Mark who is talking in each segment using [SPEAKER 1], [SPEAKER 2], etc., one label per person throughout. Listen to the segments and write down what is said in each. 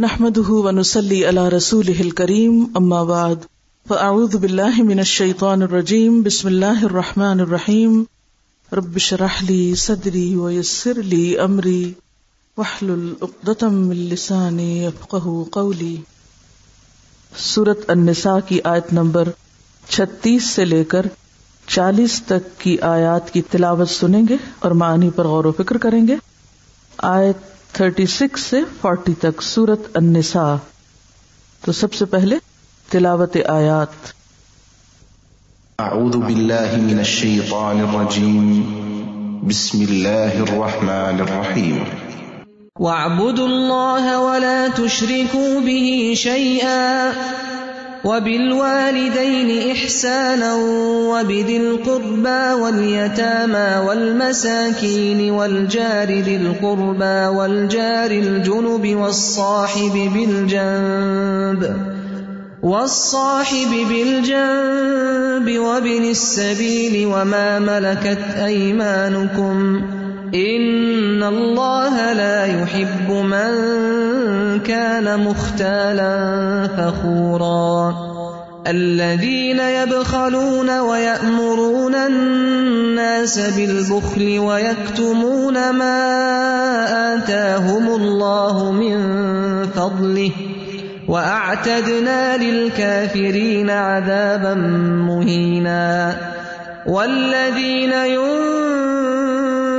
[SPEAKER 1] نحمده ونسلي على رسوله الكريم، أما بعد، فأعوذ بالله من الشيطان الرجيم، بسم الله الرحمن الرحيم. رب اشرح لي صدري ويسر لي أمري، واحلل عقدة من لساني يفقهوا قولي. سورة النساء کی آیت نمبر چھتیس سے لے کر چالیس تک کی آیات کی تلاوت سنیں گے اور معنی پر غور و فکر کریں گے۔ آیت تھرٹی سکس سے فورٹی تک سورت النساء۔ تو سب سے پہلے تلاوت آیات۔
[SPEAKER 2] اعوذ باللہ من الشیطان الرجیم۔ بسم اللہ الرحمن الرحیم۔
[SPEAKER 3] واعبدوا الله ولا تشركوا به شيئا وبالوالدين إحسانا وبذي القربى واليتامى والمساكين والجار ذي القربى والجار الجنب والصاحب بالجنب والصاحب بالجنب وابن السبيل وما ملكت أيمانكم ان اللہ لا يحب من كان مختالا فخورا الذين يبخلون ويأمرون الناس بالبخل ويكتمون ما آتاهم الله من فضله وأعتدنا للكافرين عذابا مهينا والذين ينفقون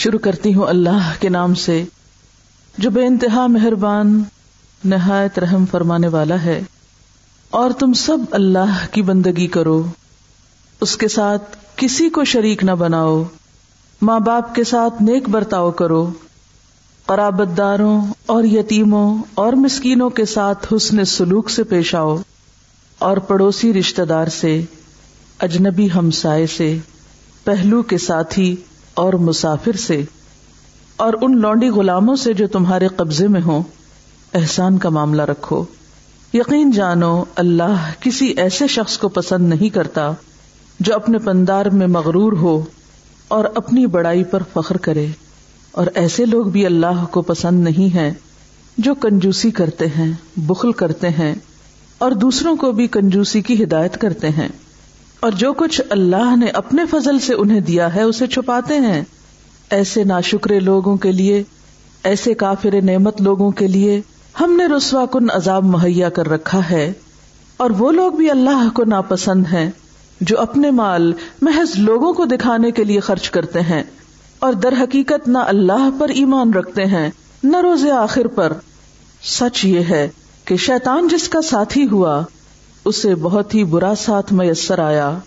[SPEAKER 1] شروع کرتی ہوں اللہ کے نام سے، جو بے انتہا مہربان، نہایت رحم فرمانے والا ہے۔ اور تم سب اللہ کی بندگی کرو۔ اس کے ساتھ کسی کو شریک نہ بناؤ۔ ماں باپ کے ساتھ نیک برتاؤ کرو۔ قرابت داروں اور یتیموں اور مسکینوں کے ساتھ حسن سلوک سے پیش آؤ۔ اور پڑوسی رشتہ دار سے، اجنبی ہمسائے سے، پہلو کے ساتھی اور مسافر سے اور ان لونڈی غلاموں سے جو تمہارے قبضے میں ہوں، احسان کا معاملہ رکھو۔ یقین جانو، اللہ کسی ایسے شخص کو پسند نہیں کرتا جو اپنے پندار میں مغرور ہو اور اپنی بڑائی پر فخر کرے۔ اور ایسے لوگ بھی اللہ کو پسند نہیں ہیں جو کنجوسی کرتے ہیں، بخل کرتے ہیں اور دوسروں کو بھی کنجوسی کی ہدایت کرتے ہیں۔ اور جو کچھ اللہ نے اپنے فضل سے انہیں دیا ہے، اسے چھپاتے ہیں۔ ایسے ناشکرے لوگوں کے لیے، ایسے کافر نعمت لوگوں کے لیے ہم نے رسوا کن عذاب مہیا کر رکھا ہے۔ اور وہ لوگ بھی اللہ کو ناپسند ہیں، جو اپنے مال محض لوگوں کو دکھانے کے لیے خرچ کرتے ہیں۔ اور در حقیقت نہ اللہ پر ایمان رکھتے ہیں، نہ روز آخر پر۔ سچ یہ ہے کہ شیطان جس کا ساتھی ہوا اسے بہت ہی برا ساتھ میسر آیا۔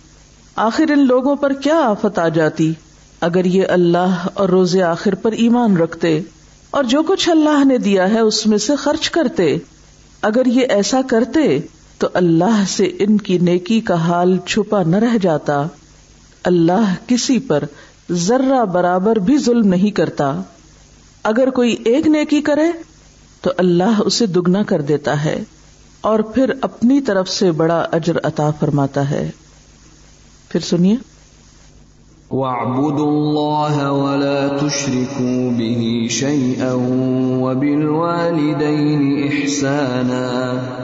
[SPEAKER 1] آخر ان لوگوں پر کیا آفت آ جاتی؟ اگر یہ اللہ اور روز آخر پر ایمان رکھتے، اور جو کچھ اللہ نے دیا ہے اس میں سے خرچ کرتے، اگر یہ ایسا کرتے، تو اللہ سے ان کی نیکی کا حال چھپا نہ رہ جاتا۔ اللہ کسی پر ذرہ برابر بھی ظلم نہیں کرتا۔ اگر کوئی ایک نیکی کرے، تو اللہ اسے دگنا کر دیتا ہے۔ اور پھر اپنی طرف سے بڑا اجر عطا فرماتا ہے۔ پھر سنیے۔
[SPEAKER 4] وَاعْبُدُوا اللَّهَ وَلَا تُشْرِكُوا بِهِ شَيْئًا وَبِالْوَالِدَيْنِ إِحْسَانًا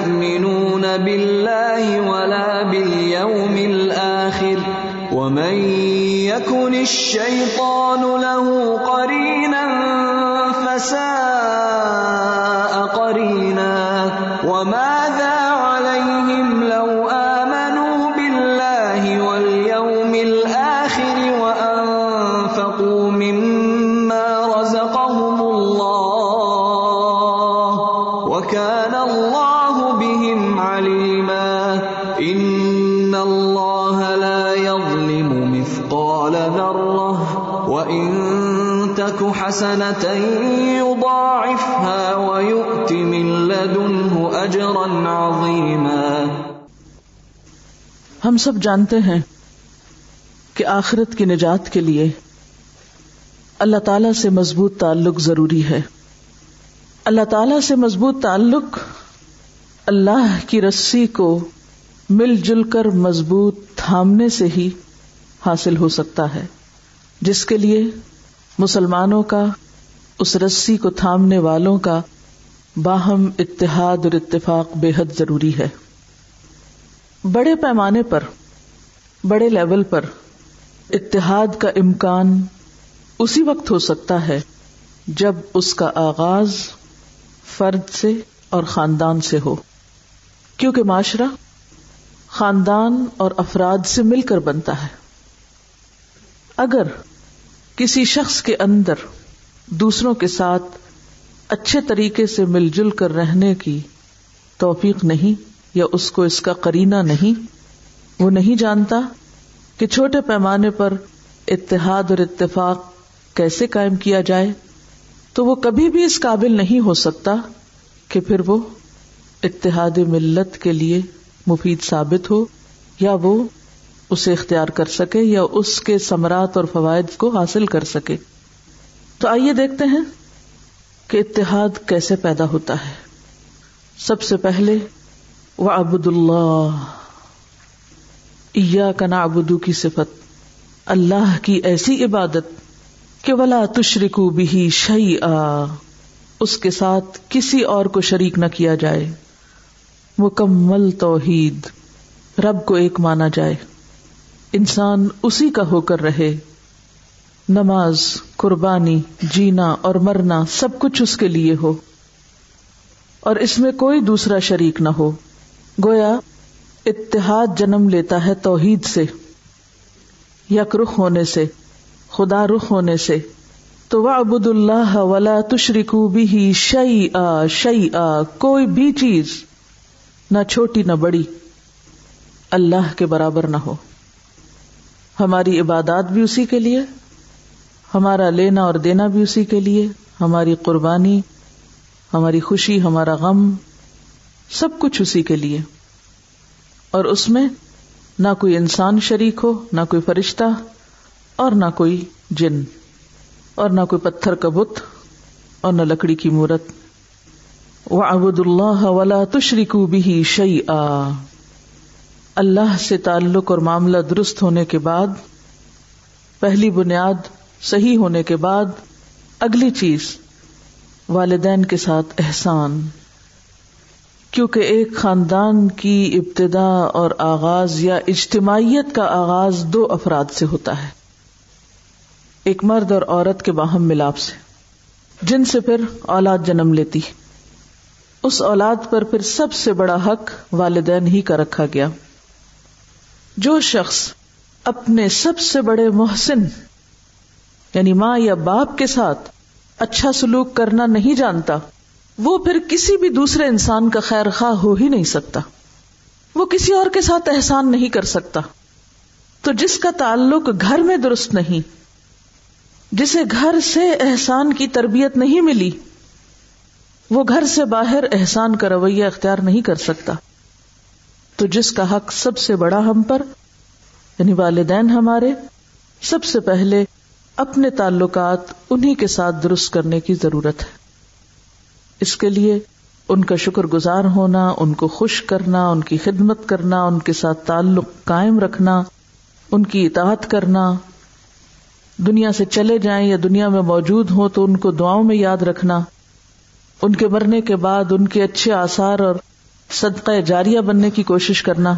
[SPEAKER 4] يؤمنون بالله ولا باليوم الآخر ومن يكن الشيطان له قرينا فساء قرينا وماذا حسنة يضاعفها ويؤت من لدنه أجرا عظيما.
[SPEAKER 1] ہم سب جانتے ہیں کہ آخرت کی نجات کے لیے اللہ تعالی سے مضبوط تعلق ضروری ہے۔ اللہ تعالی سے مضبوط تعلق اللہ کی رسی کو مل جل کر مضبوط تھامنے سے ہی حاصل ہو سکتا ہے، جس کے لیے مسلمانوں کا اس رسی کو تھامنے والوں کا باہم اتحاد اور اتفاق بے حد ضروری ہے۔ بڑے پیمانے پر، بڑے لیول پر اتحاد کا امکان اسی وقت ہو سکتا ہے جب اس کا آغاز فرد سے اور خاندان سے ہو۔ کیونکہ معاشرہ خاندان اور افراد سے مل کر بنتا ہے۔ اگر کسی شخص کے اندر دوسروں کے ساتھ اچھے طریقے سے مل جل کر رہنے کی توفیق نہیں یا اس کو اس کا کرینہ نہیں، وہ نہیں جانتا کہ چھوٹے پیمانے پر اتحاد اور اتفاق کیسے قائم کیا جائے، تو وہ کبھی بھی اس قابل نہیں ہو سکتا کہ پھر وہ اتحاد ملت کے لیے مفید ثابت ہو یا وہ اسے اختیار کر سکے یا اس کے ثمرات اور فوائد کو حاصل کر سکے۔ تو آئیے دیکھتے ہیں کہ اتحاد کیسے پیدا ہوتا ہے۔ سب سے پہلے وہ ابد اللہ کا نا ابدو کی صفت۔ اللہ کی ایسی عبادت کہ ولا تشرکو بھی شعی اس کے ساتھ کسی اور کو شریک نہ کیا جائے۔ مکمل توحید، رب کو ایک مانا جائے۔ انسان اسی کا ہو کر رہے۔ نماز، قربانی، جینا اور مرنا سب کچھ اس کے لیے ہو۔ اور اس میں کوئی دوسرا شریک نہ ہو۔ گویا، اتحاد جنم لیتا ہے توحید سے۔ یک رخ ہونے سے، خدا رخ ہونے سے۔ تو وہ ابود اللہ ولا تشریکو بھی شعی آ شعی آ کوئی بھی چیز نہ چھوٹی نہ بڑی۔ اللہ کے برابر نہ ہو۔ ہماری عبادات بھی اسی کے لیے۔ ہمارا لینا اور دینا بھی اسی کے لیے، ہماری قربانی، ہماری خوشی، ہمارا غم، سب کچھ اسی کے لیے۔ اور اس میں نہ کوئی انسان شریک ہو، نہ کوئی فرشتہ اور نہ کوئی جن، اور نہ کوئی پتھر کا بت اور نہ لکڑی کی مورت۔ وہ ابود اللہ ولا تشریکو بھی شعی آ اللہ سے تعلق اور معاملہ درست ہونے کے بعد پہلی بنیاد صحیح ہونے کے بعد اگلی چیز والدین کے ساتھ احسان۔ کیونکہ ایک خاندان کی ابتدا اور آغاز یا اجتماعیت کا آغاز دو افراد سے ہوتا ہے۔ ایک مرد اور عورت کے باہم ملاپ سے۔ جن سے پھر اولاد جنم لیتی اس اولاد پر پھر سب سے بڑا حق والدین ہی کا رکھا گیا۔ جو شخص اپنے سب سے بڑے محسن یعنی ماں یا باپ کے ساتھ اچھا سلوک کرنا نہیں جانتا، وہ پھر کسی بھی دوسرے انسان کا خیر خواہ ہو ہی نہیں سکتا۔ وہ کسی اور کے ساتھ احسان نہیں کر سکتا۔ تو جس کا تعلق گھر میں درست نہیں، جسے گھر سے احسان کی تربیت نہیں ملی، وہ گھر سے باہر احسان کا رویہ اختیار نہیں کر سکتا۔ تو جس کا حق سب سے بڑا ہم پر یعنی والدین ہمارے، سب سے پہلے اپنے تعلقات انہی کے ساتھ درست کرنے کی ضرورت ہے۔ اس کے لیے ان کا شکر گزار ہونا، ان کو خوش کرنا، ان کی خدمت کرنا، ان کے ساتھ تعلق قائم رکھنا، ان کی اطاعت کرنا۔ دنیا سے چلے جائیں یا دنیا میں موجود ہوں تو ان کو دعاؤں میں یاد رکھنا۔ ان کے مرنے کے بعد ان کے اچھے آثار اور صدقہ جاریہ بننے کی کوشش کرنا۔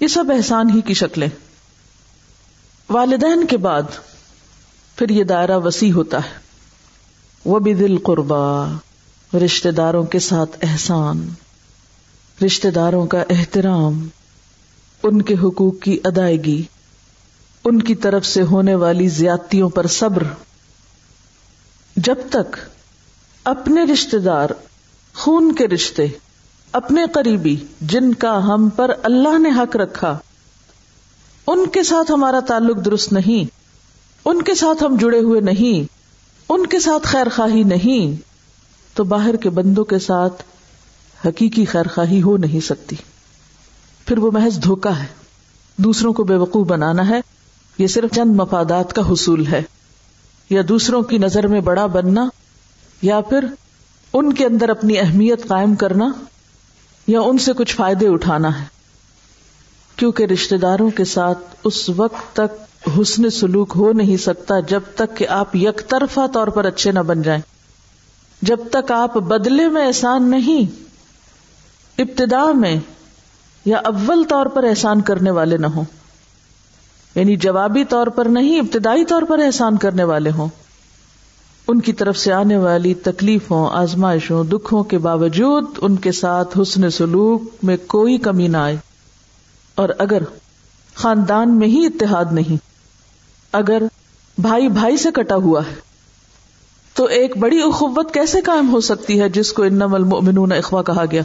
[SPEAKER 1] یہ سب احسان ہی کی شکلیں۔ والدین کے بعد پھر یہ دائرہ وسیع ہوتا ہے۔ وہ بھی دل قربا رشتے داروں کے ساتھ احسان رشتے داروں کا احترام، ان کے حقوق کی ادائیگی، ان کی طرف سے ہونے والی زیادتیوں پر صبر۔ جب تک اپنے رشتے دار خون کے رشتے، اپنے قریبی، جن کا ہم پر اللہ نے حق رکھا، ان کے ساتھ ہمارا تعلق درست نہیں ان کے ساتھ ہم جڑے ہوئے نہیں، ان کے ساتھ خیر خواہی نہیں، تو باہر کے بندوں کے ساتھ حقیقی خیر خواہی ہو نہیں سکتی۔ پھر وہ محض دھوکا ہے۔ دوسروں کو بے وقوع بنانا ہے۔ یہ صرف چند مفادات کا حصول ہے۔ یا دوسروں کی نظر میں بڑا بننا، یا پھر ان کے اندر اپنی اہمیت قائم کرنا، یا ان سے کچھ فائدے اٹھانا ہے۔ کیونکہ رشتے داروں کے ساتھ اس وقت تک حسن سلوک ہو نہیں سکتا جب تک کہ آپ یک طرفہ طور پر اچھے نہ بن جائیں۔ جب تک آپ بدلے میں احسان نہیں، ابتدا میں یا اول طور پر احسان کرنے والے نہ ہوں۔ یعنی جوابی طور پر نہیں، ابتدائی طور پر احسان کرنے والے ہوں۔ ان کی طرف سے آنے والی تکلیفوں، آزمائشوں، دکھوں کے باوجود ان کے ساتھ حسن سلوک میں کوئی کمی نہ آئے۔ اور اگر خاندان میں ہی اتحاد نہیں اگر بھائی بھائی سے کٹا ہوا ہے، تو ایک بڑی اخوت کیسے قائم ہو سکتی ہے جس کو انم المؤمنون اخوا کہا گیا؟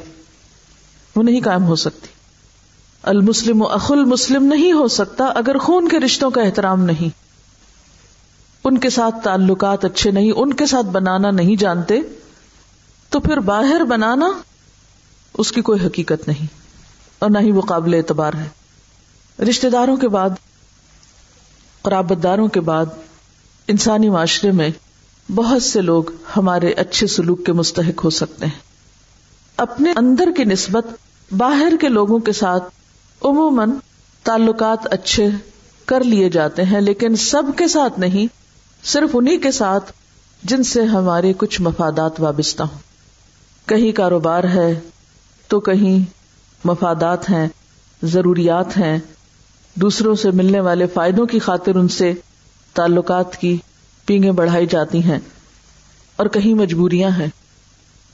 [SPEAKER 1] وہ نہیں قائم ہو سکتی۔ المسلم و اخ المسلم نہیں ہو سکتا اگر خون کے رشتوں کا احترام نہیں۔ ان کے ساتھ تعلقات اچھے نہیں، ان کے ساتھ بنانا نہیں جانتے، تو پھر باہر بنانا اس کی کوئی حقیقت نہیں، اور نہ ہی وہ قابل اعتبار ہے۔ رشتے داروں کے بعد قرابت داروں کے بعد انسانی معاشرے میں بہت سے لوگ ہمارے اچھے سلوک کے مستحق ہو سکتے ہیں۔ اپنے اندر کی نسبت باہر کے لوگوں کے ساتھ عموماً تعلقات اچھے کر لیے جاتے ہیں، لیکن سب کے ساتھ نہیں، صرف انہیں کے ساتھ جن سے ہمارے کچھ مفادات وابستہ ہوں۔ کہیں کاروبار ہے تو کہیں مفادات ہیں، ضروریات ہیں دوسروں سے ملنے والے فائدوں کی خاطر ان سے تعلقات کی پینگیں بڑھائی جاتی ہیں اور کہیں مجبوریاں ہیں۔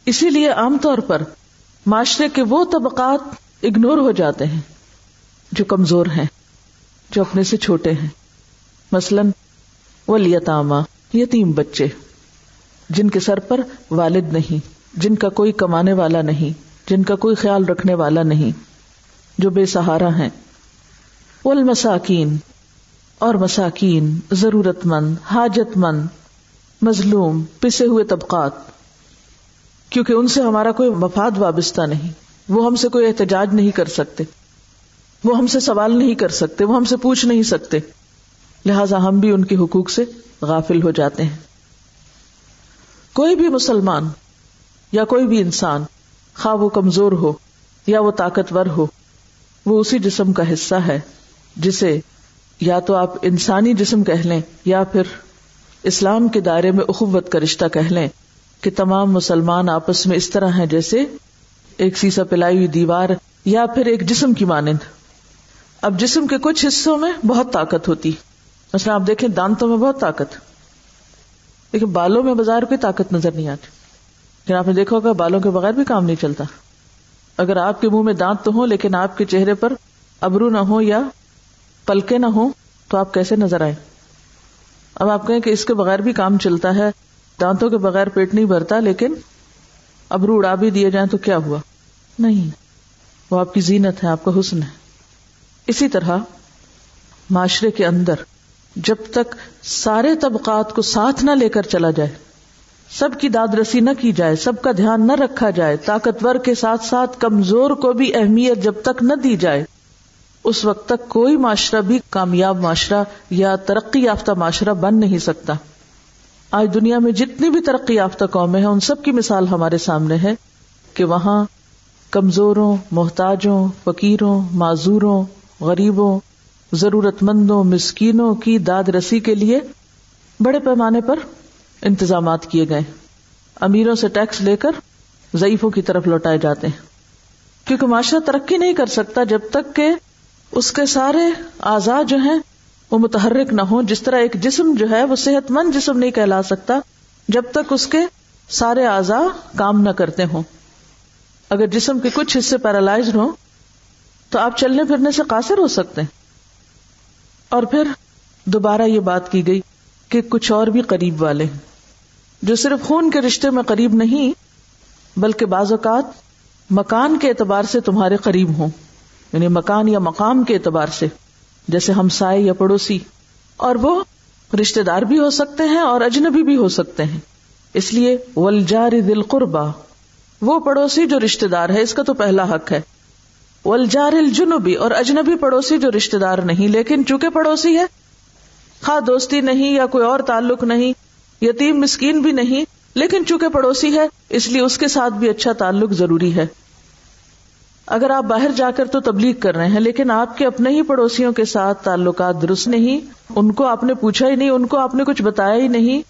[SPEAKER 1] اسی لیے عام طور پر معاشرے کے وہ طبقات اگنور ہو جاتے ہیں جو کمزور ہیں، جو اپنے سے چھوٹے ہیں۔ مثلاً ولیتامہ، یتیم بچے، جن کے سر پر والد نہیں، جن کا کوئی کمانے والا نہیں، جن کا کوئی خیال رکھنے والا نہیں، جو بے سہارا ہیں۔ والمساکین، اور مساکین ضرورت مند حاجت مند مظلوم، پسے ہوئے طبقات، کیونکہ ان سے ہمارا کوئی مفاد وابستہ نہیں، وہ ہم سے کوئی احتجاج نہیں کر سکتے، وہ ہم سے سوال نہیں کر سکتے، وہ ہم سے پوچھ نہیں سکتے، لہذا ہم بھی ان کے حقوق سے غافل ہو جاتے ہیں۔ کوئی بھی مسلمان یا کوئی بھی انسان خواہ وہ کمزور ہو یا وہ طاقتور ہو، وہ اسی جسم کا حصہ ہے۔ جسے یا تو آپ انسانی جسم کہہ لیں یا پھر اسلام کے دائرے میں اخوت کا رشتہ کہہ لیں کہ تمام مسلمان آپس میں اس طرح ہیں جیسے ایک سیسا پلائی ہوئی دیوار یا پھر ایک جسم کی مانند۔ اب جسم کے کچھ حصوں میں بہت طاقت ہوتی۔ مثلا آپ دیکھیں دانتوں میں بہت طاقت۔ لیکن بالوں میں بازار کوئی طاقت نظر نہیں آتی۔ لیکن آپ نے دیکھا ہوگا بالوں کے بغیر بھی کام نہیں چلتا۔ اگر آپ کے منہ میں دانت تو ہو لیکن آپ کے چہرے پر ابرو نہ ہو یا پلکے نہ ہو تو آپ کیسے نظر آئے اب آپ کہیں کہ اس کے بغیر بھی کام چلتا ہے، دانتوں کے بغیر پیٹ نہیں بھرتا، لیکن ابرو اڑا بھی دیے جائیں تو کیا ہوا؟ نہیں، وہ آپ کی زینت ہے، آپ کا حسن ہے۔ اسی طرح معاشرے کے اندر جب تک سارے طبقات کو ساتھ نہ لے کر چلا جائے، سب کی داد رسی نہ کی جائے، سب کا دھیان نہ رکھا جائے، طاقتور کے ساتھ ساتھ کمزور کو بھی اہمیت جب تک نہ دی جائے اس وقت تک کوئی معاشرہ بھی کامیاب معاشرہ یا ترقی یافتہ معاشرہ بن نہیں سکتا۔ آج دنیا میں جتنی بھی ترقی یافتہ قومیں ہیں، ان سب کی مثال ہمارے سامنے ہے کہ وہاں کمزوروں، محتاجوں، فقیروں، معذوروں، غریبوں ضرورت مندوں مسکینوں کی داد رسی کے لیے بڑے پیمانے پر انتظامات کیے گئے۔ امیروں سے ٹیکس لے کر ضعیفوں کی طرف لوٹائے جاتے ہیں۔ کیونکہ معاشرہ ترقی نہیں کر سکتا جب تک کہ اس کے سارے آزاد جو ہیں، وہ متحرک نہ ہو جس طرح ایک جسم جو ہے، وہ صحت مند جسم نہیں کہلا سکتا، جب تک اس کے سارے اعضا کام نہ کرتے ہوں۔ اگر جسم کے کچھ حصے پیرالائز ہوں، تو آپ چلنے پھرنے سے قاصر ہو سکتے ہیں۔ اور پھر دوبارہ یہ بات کی گئی کہ کچھ اور بھی قریب والے جو صرف خون کے رشتے میں قریب نہیں، بلکہ بعض اوقات مکان کے اعتبار سے تمہارے قریب ہوں۔ یعنی مکان یا مقام کے اعتبار سے، جیسے ہمسائے یا پڑوسی۔ اور وہ رشتے دار بھی ہو سکتے ہیں اور اجنبی بھی ہو سکتے ہیں۔ اس لیے ولجار دل قربا وہ پڑوسی جو رشتے دار ہے، اس کا تو پہلا حق ہے۔ ولجار الجنوبی اور اجنبی پڑوسی جو رشتے دار نہیں، لیکن چونکہ پڑوسی ہے خا دوستی نہیں یا کوئی اور تعلق نہیں، یتیم مسکین بھی نہیں، لیکن چونکہ پڑوسی ہے، اس لیے اس کے ساتھ بھی اچھا تعلق ضروری ہے۔ اگر آپ باہر جا کر تو تبلیغ کر رہے ہیں، لیکن آپ کے اپنے ہی پڑوسیوں کے ساتھ تعلقات درست نہیں، ان کو آپ نے پوچھا ہی نہیں، ان کو آپ نے کچھ بتایا ہی نہیں،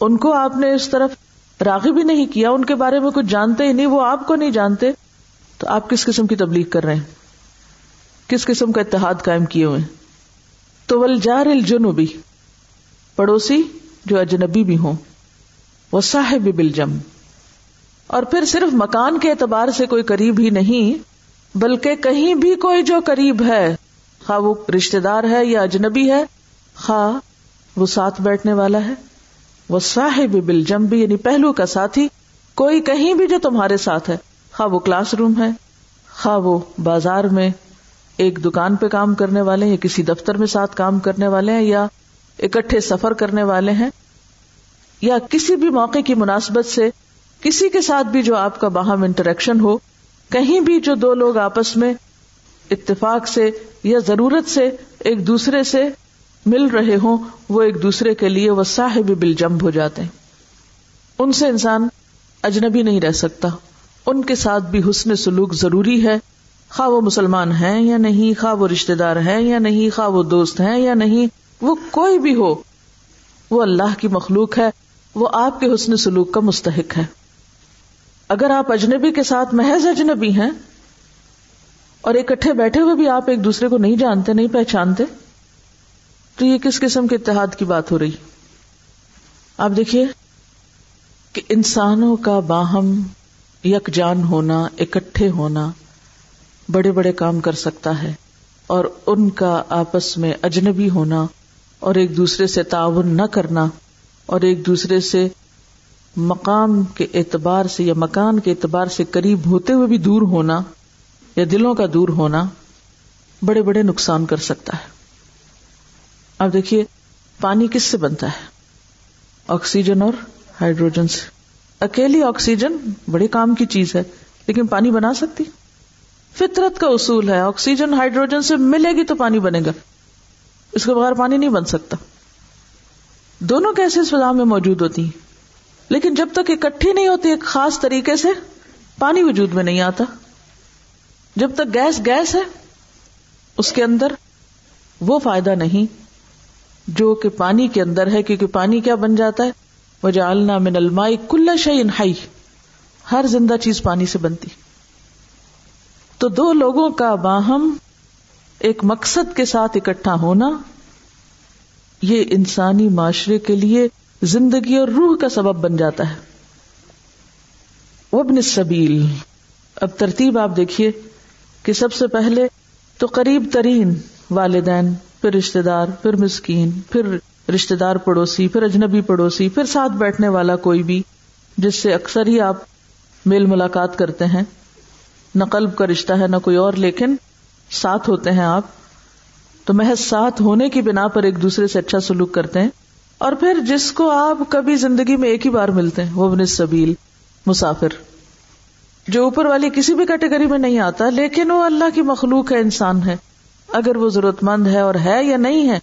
[SPEAKER 1] ان کو آپ نے اس طرف راغی بھی نہیں کیا، ان کے بارے میں کچھ جانتے ہی نہیں، وہ آپ کو نہیں جانتے، تو آپ کس قسم کی تبلیغ کر رہے ہیں؟ کس قسم کا اتحاد قائم کیے ہوئے تو ولجار الجنوبی، پڑوسی جو اجنبی بھی ہوں وہ صاحب بلجم اور پھر صرف مکان کے اعتبار سے کوئی قریب ہی نہیں، بلکہ کہیں بھی کوئی جو قریب ہے، خواہ وہ رشتے دار ہے یا اجنبی ہے، خواہ وہ ساتھ بیٹھنے والا ہے۔ وہ صاحب بل جمبی یعنی پہلو کا ساتھی، کوئی کہیں بھی جو تمہارے ساتھ ہے، خواہ وہ کلاس روم ہے، خواہ وہ بازار میں ایک دکان پہ کام کرنے والے یا کسی دفتر میں ساتھ کام کرنے والے ہیں یا اکٹھے سفر کرنے والے ہیں، یا کسی بھی موقع کی مناسبت سے کسی کے ساتھ بھی جو آپ کا باہم انٹریکشن ہو، کہیں بھی جو دو لوگ آپس میں اتفاق سے یا ضرورت سے ایک دوسرے سے مل رہے ہوں، وہ ایک دوسرے کے لیے وہ صاحب بل جمب ہو جاتے ہیں۔ ان سے انسان اجنبی نہیں رہ سکتا۔ ان کے ساتھ بھی حسن سلوک ضروری ہے۔ خواہ وہ مسلمان ہیں یا نہیں، خواہ وہ رشتے دار ہیں یا نہیں، خواہ وہ دوست ہیں یا نہیں، وہ کوئی بھی ہو، وہ اللہ کی مخلوق ہے۔ وہ آپ کے حسن سلوک کا مستحق ہے۔ اگر آپ اجنبی کے ساتھ محض اجنبی ہیں اور اکٹھے بیٹھے ہوئے بھی آپ ایک دوسرے کو نہیں جانتے، نہیں پہچانتے، تو یہ کس قسم کے اتحاد کی بات ہو رہی؟ آپ دیکھیے کہ انسانوں کا باہم یکجان ہونا، اکٹھے ہونا بڑے بڑے کام کر سکتا ہے اور ان کا آپس میں اجنبی ہونا اور ایک دوسرے سے تعاون نہ کرنا اور ایک دوسرے سے مقام کے اعتبار سے یا مکان کے اعتبار سے قریب ہوتے ہوئے بھی دور ہونا یا دلوں کا دور ہونا بڑے بڑے نقصان کر سکتا ہے۔ اب دیکھیے، پانی کس سے بنتا ہے؟ آکسیجن اور ہائیڈروجن سے۔ اکیلی آکسیجن بڑے کام کی چیز ہے، لیکن پانی بنا سکتی۔ فطرت کا اصول ہے، آکسیجن، ہائیڈروجن سے ملے گی تو پانی بنے گا۔ اس کے بغیر پانی نہیں بن سکتا۔ دونوں کیسے اس فضا میں موجود ہوتی ہیں؟ لیکن جب تک اکٹھی نہیں ہوتی، ایک خاص طریقے سے پانی وجود میں نہیں آتا۔ جب تک گیس گیس ہے، اس کے اندر وہ فائدہ نہیں جو کہ پانی کے اندر ہے، کیونکہ پانی کیا بن جاتا ہے؟ وہ جالنا من المائی کل شعین ہائی ہر زندہ چیز پانی سے بنتی۔ تو دو لوگوں کا باہم ایک مقصد کے ساتھ اکٹھا ہونا، یہ انسانی معاشرے کے لیے زندگی اور روح کا سبب بن جاتا ہے۔ وبن سبیل اب ترتیب آپ دیکھیے کہ سب سے پہلے تو قریب ترین والدین، پھر رشتے دار، پھر مسکین، پھر رشتے دار پڑوسی، پھر اجنبی پڑوسی، پھر ساتھ بیٹھنے والا کوئی بھی، جس سے اکثر ہی آپ میل ملاقات کرتے ہیں۔ نہ قلب کا رشتہ ہے، نہ کوئی اور، لیکن ساتھ ہوتے ہیں آپ۔ تو محض ساتھ ہونے کی بنا پر ایک دوسرے سے اچھا سلوک کرتے ہیں۔ اور پھر جس کو آپ کبھی زندگی میں ایک ہی بار ملتے ہیں، وہ ابن سبیل، مسافر۔ جو اوپر والی کسی بھی کیٹیگری میں نہیں آتا، لیکن وہ اللہ کی مخلوق ہے، انسان ہے۔ اگر وہ ضرورت مند ہے اور ہے یا نہیں ہے،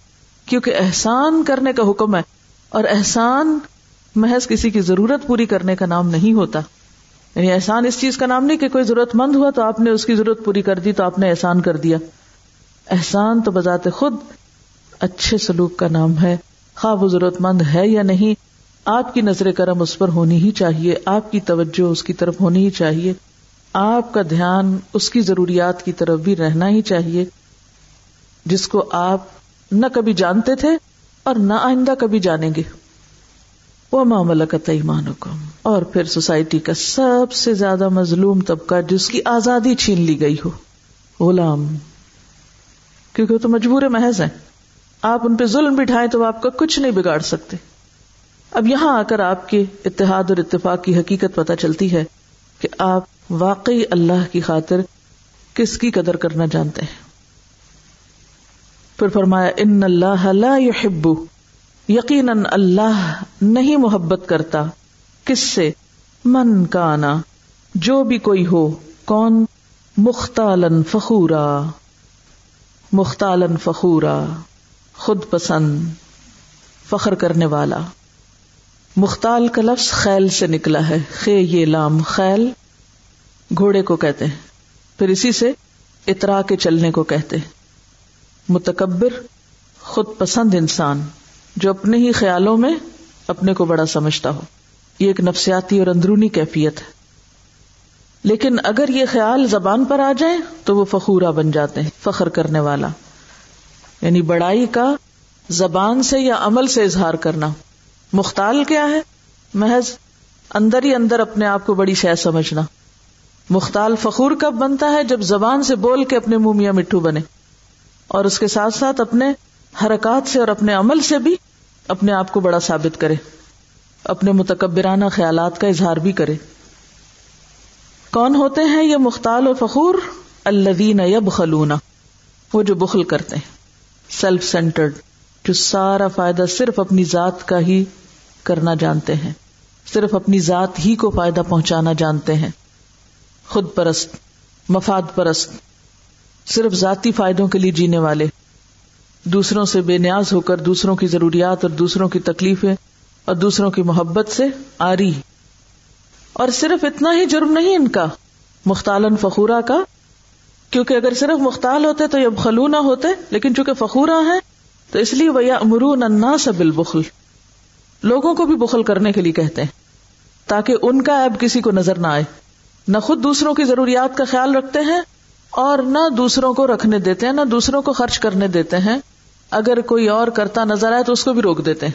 [SPEAKER 1] کیونکہ احسان کرنے کا حکم ہے۔ اور احسان محض کسی کی ضرورت پوری کرنے کا نام نہیں ہوتا۔ یعنی احسان اس چیز کا نام نہیں کہ کوئی ضرورت مند ہوا تو آپ نے اس کی ضرورت پوری کر دی تو آپ نے احسان کر دیا۔ احسان تو بذات خود اچھے سلوک کا نام ہے۔ خواب ضرورت مند ہے یا نہیں، آپ کی نظر کرم اس پر ہونی ہی چاہیے، آپ کی توجہ اس کی طرف ہونی ہی چاہیے۔ آپ کا دھیان اس کی ضروریات کی طرف بھی رہنا ہی چاہیے، جس کو آپ نہ کبھی جانتے تھے اور نہ آئندہ کبھی جانیں گے۔ وہ معاملہ کا ایمان حکم اور پھر سوسائٹی کا سب سے زیادہ مظلوم طبقہ جس کی آزادی چھین لی گئی ہو، غلام۔ کیونکہ وہ تو مجبور محض ہیں۔ آپ ان پہ ظلم بٹھائیں تو آپ کا کچھ نہیں بگاڑ سکتے۔ اب یہاں آ کر آپ کے اتحاد اور اتفاق کی حقیقت پتہ چلتی ہے کہ آپ واقعی اللہ کی خاطر کس کی قدر کرنا جانتے ہیں۔ پھر فرمایا، ان اللہ لا يحب یقیناً اللہ نہیں محبت کرتا۔ کس سے؟ من کانا، جو بھی کوئی ہو، کون؟ مختالن فخورا۔ مختالن فخورا۔ خود پسند، فخر کرنے والا۔ مختال کا لفظ خیل سے نکلا ہے۔ خے یہ لام خیل۔ گھوڑے کو کہتے ہیں۔ پھر اسی سے اترا کے چلنے کو کہتے ہیں۔ متکبر، خود پسند انسان جو اپنے ہی خیالوں میں اپنے کو بڑا سمجھتا ہو۔ یہ ایک نفسیاتی اور اندرونی کیفیت ہے۔ لیکن اگر یہ خیال زبان پر آ جائے تو وہ فخورا بن جاتے ہیں، فخر کرنے والا۔ یعنی بڑائی کا زبان سے یا عمل سے اظہار کرنا۔ مختال کیا ہے؟ محض اندر ہی اندر اپنے آپ کو بڑی شہ سمجھنا۔ مختال فخور کب بنتا ہے؟ جب زبان سے بول کے اپنے منہ میاں مٹھو بنے۔ اور اس کے ساتھ ساتھ اپنے حرکات سے اور اپنے عمل سے بھی اپنے آپ کو بڑا ثابت کرے۔ اپنے متکبرانہ خیالات کا اظہار بھی کرے۔ کون ہوتے ہیں یہ مختال و فخور؟ الدین یب خلونا وہ جو بخل کرتے ہیں۔ سیلف سینٹرڈ جو سارا فائدہ صرف اپنی ذات کا ہی کرنا جانتے ہیں۔ صرف اپنی ذات ہی کو فائدہ پہنچانا جانتے ہیں۔ خود پرست، مفاد پرست، صرف ذاتی فائدوں کے لیے جینے والے۔ دوسروں سے بے نیاز ہو کر دوسروں کی ضروریات اور دوسروں کی تکلیفیں اور دوسروں کی محبت سے آ رہی اور صرف اتنا ہی جرم نہیں ان کا مختالن فخورا کا کیونکہ اگر صرف مختال ہوتے تو یہ خلو نہ ہوتے، لیکن چونکہ فخورا ہے تو اس لیے وہ امرون انا سبل بخل لوگوں کو بھی بخل کرنے کے لیے کہتے ہیں، تاکہ ان کا ایب کسی کو نظر نہ آئے۔ نہ خود دوسروں کی ضروریات کا خیال رکھتے ہیں، اور نہ دوسروں کو رکھنے دیتے ہیں، نہ دوسروں کو خرچ کرنے دیتے ہیں۔ اگر کوئی اور کرتا نظر آئے تو اس کو بھی روک دیتے ہیں۔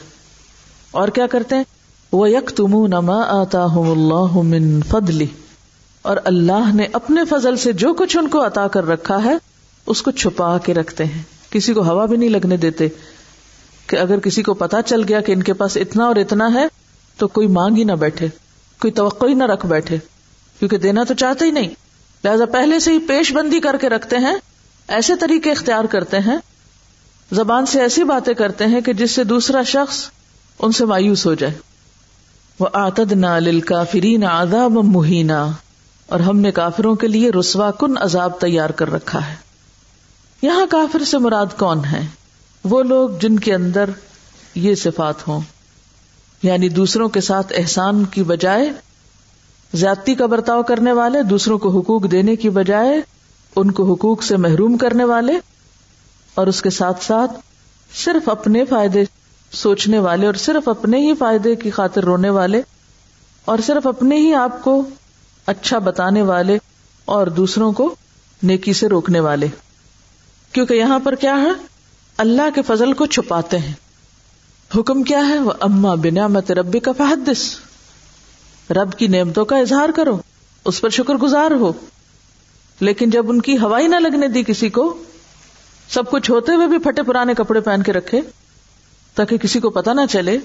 [SPEAKER 1] اور کیا کرتے ہیں؟ وہ یک تم نما آتا ہوں اللہ من فضلی اور اللہ نے اپنے فضل سے جو کچھ ان کو عطا کر رکھا ہے، اس کو چھپا کے رکھتے ہیں۔ کسی کو ہوا بھی نہیں لگنے دیتے کہ اگر کسی کو پتا چل گیا کہ ان کے پاس اتنا اور اتنا ہے، تو کوئی مانگ ہی نہ بیٹھے، کوئی توقع ہی نہ رکھ بیٹھے، کیونکہ دینا تو چاہتے ہی نہیں۔ لہذا پہلے سے ہی پیش بندی کر کے رکھتے ہیں، ایسے طریقے اختیار کرتے ہیں۔ زبان سے ایسی باتیں کرتے ہیں کہ جس سے دوسرا شخص ان سے مایوس ہو جائے۔ وہ آتد نہ لل کافری نہ مہینہ اور ہم نے کافروں کے لیے رسوا کن عذاب تیار کر رکھا ہے؟ یہاں کافر سے مراد کون ہے وہ لوگ جن کے اندر یہ صفات ہوں یعنی دوسروں کے ساتھ احسان کی بجائے زیادتی کا برتاؤ کرنے والے، دوسروں کو حقوق دینے کی بجائے ان کو حقوق سے محروم کرنے والے، اور اس کے ساتھ ساتھ صرف اپنے فائدے سوچنے والے اور صرف اپنے ہی فائدے کی خاطر رونے والے، اور صرف اپنے ہی آپ کو اچھا بتانے والے اور دوسروں کو نیکی سے روکنے والے۔ کیونکہ یہاں پر کیا ہے؟ اللہ کے فضل کو چھپاتے ہیں۔ حکم کیا ہے؟ وہ اما بنا مت ربی کا فحدث رب کی نعمتوں کا اظہار کرو، اس پر شکر گزار ہو۔ لیکن جب ان کی ہوائی نہ لگنے دی کسی کو، سب کچھ ہوتے ہوئے بھی پھٹے پرانے کپڑے پہن کے رکھے، تاکہ کسی کو پتا نہ چلے